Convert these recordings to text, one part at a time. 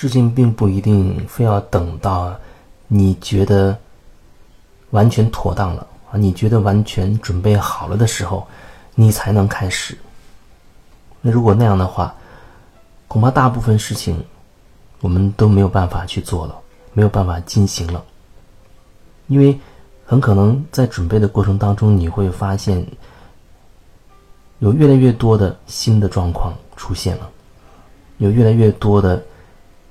事情并不一定非要等到你觉得完全妥当了啊，你觉得完全准备好了的时候，你才能开始。那如果那样的话，恐怕大部分事情我们都没有办法去做了，没有办法进行了，因为很可能在准备的过程当中，你会发现有越来越多的新的状况出现了，有越来越多的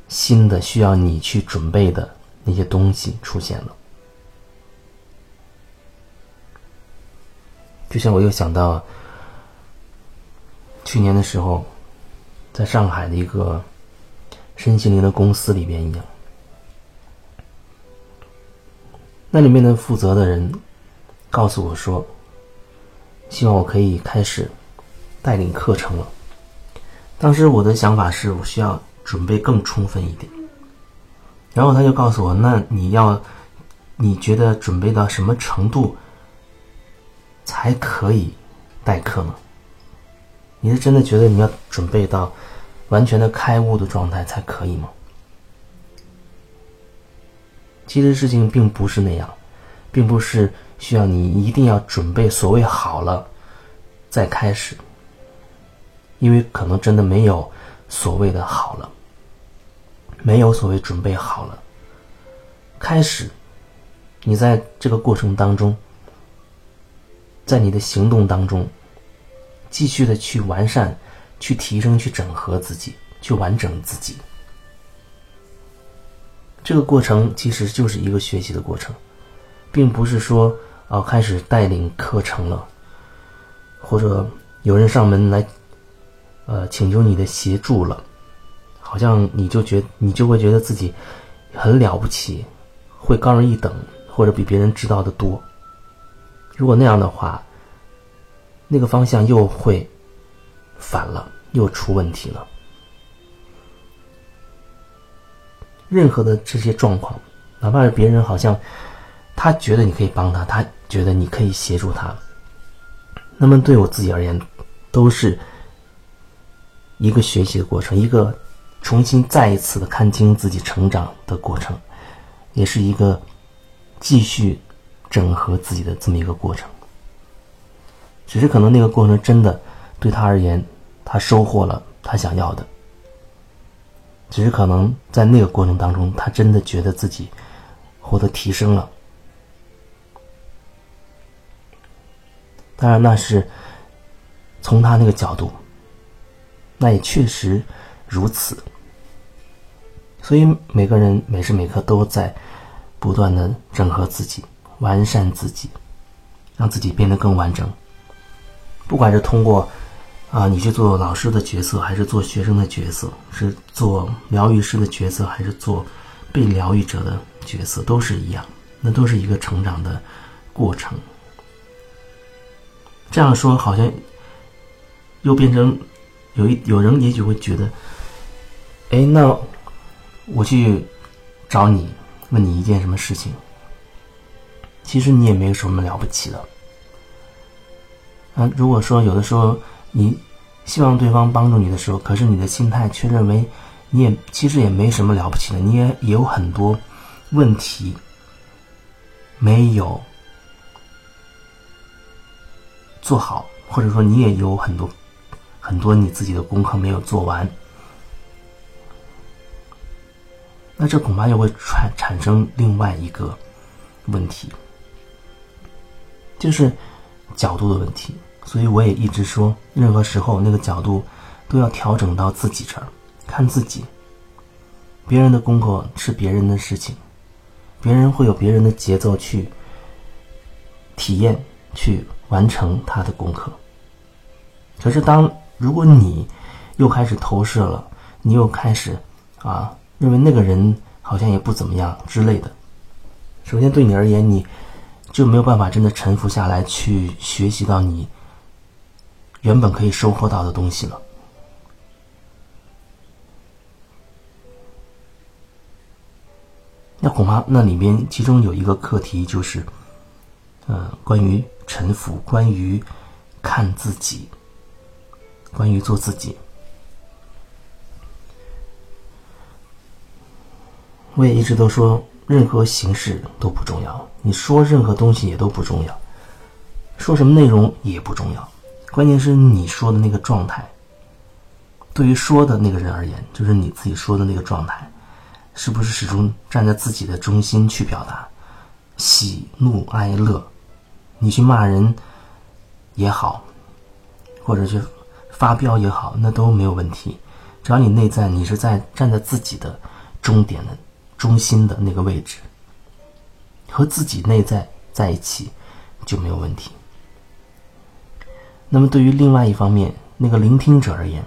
新的需要你去准备的那些东西出现了。就像我又想到去年的时候，在上海的一个身心灵的公司里边一样，那里面的负责的人告诉我说，希望我可以开始带领课程了。当时我的想法是我需要准备更充分一点，然后他就告诉我，那你要你觉得准备到什么程度？才可以代课吗？你是真的觉得你要准备到完全的开悟的状态才可以吗？其实事情并不是那样，并不是需要你一定要准备所谓好了再开始，因为可能真的没有所谓的好了，没有所谓准备好了。开始，你在这个过程当中。在你的行动当中，继续的去完善、去提升、去整合自己、去完整自己。这个过程其实就是一个学习的过程，并不是说啊开始带领课程了，或者有人上门来，呃请求你的协助了，好像你就觉你就会觉得自己很了不起，会高人一等，或者比别人知道的多。如果那样的话，那个方向又会反了，又出问题了。任何的这些状况，哪怕是别人好像他觉得你可以帮他，他觉得你可以协助他，那么对我自己而言，都是一个学习的过程，一个重新再一次的看清自己成长的过程，也是一个继续。整合自己的这么一个过程，只是可能那个过程真的对他而言，他收获了他想要的。只是可能在那个过程当中，他真的觉得自己获得提升了。当然，那是从他那个角度，那也确实如此。所以每个人每时每刻都在不断的整合自己。完善自己，让自己变得更完整。不管是通过啊，你去做老师的角色，还是做学生的角色，是做疗愈师的角色，还是做被疗愈者的角色，都是一样。那都是一个成长的过程。这样说好像又变成有一有人也许会觉得，哎，那我去找你，问你一件什么事情？其实你也没有什么了不起的，啊，如果说有的时候你希望对方帮助你的时候，可是你的心态却认为你也其实也没什么了不起的，你也也有很多问题没有做好，或者说你也有很多很多你自己的功课没有做完，那这恐怕又会产产生另外一个问题。就是角度的问题，所以我也一直说，任何时候那个角度都要调整到自己这儿，看自己。别人的功课是别人的事情，别人会有别人的节奏去体验、去完成他的功课。可是，当如果你又开始投射了，你又开始啊，认为那个人好像也不怎么样之类的。首先，对你而言，你。就没有办法真的沉浮下来，去学习到你原本可以收获到的东西了。那恐怕那里面其中有一个课题就是，呃，关于沉浮，关于看自己，关于做自己。我也一直都说，任何形式都不重要，你说任何东西也都不重要，说什么内容也不重要，关键是你说的那个状态。对于说的那个人而言，就是你自己说的那个状态，是不是始终站在自己的中心去表达？喜怒哀乐，你去骂人也好，或者去发飙也好，那都没有问题。只要你内在你是在站在自己的终点的中心的那个位置，和自己内在在一起就没有问题。那么对于另外一方面那个聆听者而言，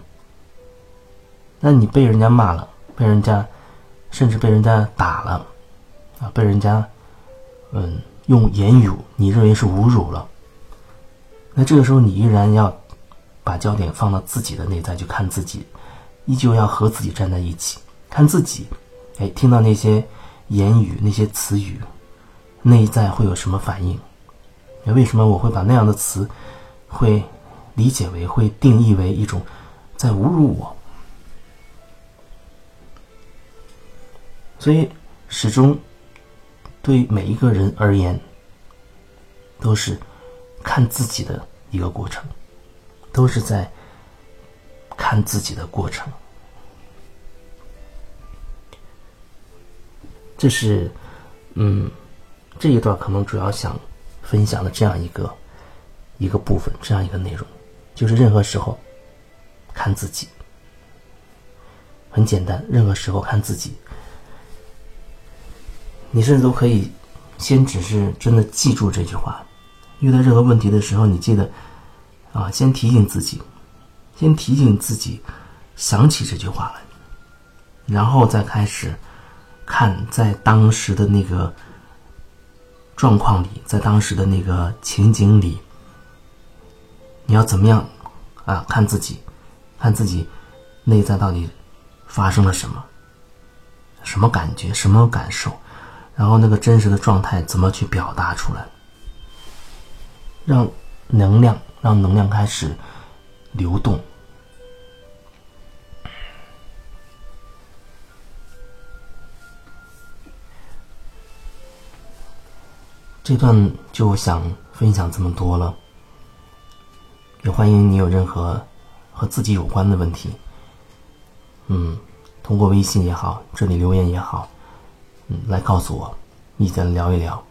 那你被人家骂了，被人家甚至被人家打了，啊，被人家。嗯，用言语你认为是侮辱了，那这个时候你依然要把焦点放到自己的内在去看自己，依旧要和自己站在一起看自己。哎，听到那些言语、那些词语，内在会有什么反应？为什么我会把那样的词会理解为、会定义为一种在侮辱我？所以始终。对每一个人而言，都是看自己的一个过程，都是在看自己的过程。这是，嗯，这一段可能主要想分享的这样一个一个部分，这样一个内容，就是任何时候看自己，很简单，任何时候看自己。你甚至都可以，先只是真的记住这句话。遇到任何问题的时候，你记得，啊，先提醒自己，先提醒自己，想起这句话来，然后再开始看在当时的那个状况里，在当时的那个情景里，你要怎么样啊？看自己，看自己内在到底发生了什么，什么感觉，什么感受。然后那个真实的状态怎么去表达出来？让能量，让能量开始流动。这段就想分享这么多了，也欢迎你有任何和自己有关的问题，嗯，通过微信也好，这里留言也好。嗯来告诉我，一起来聊一聊。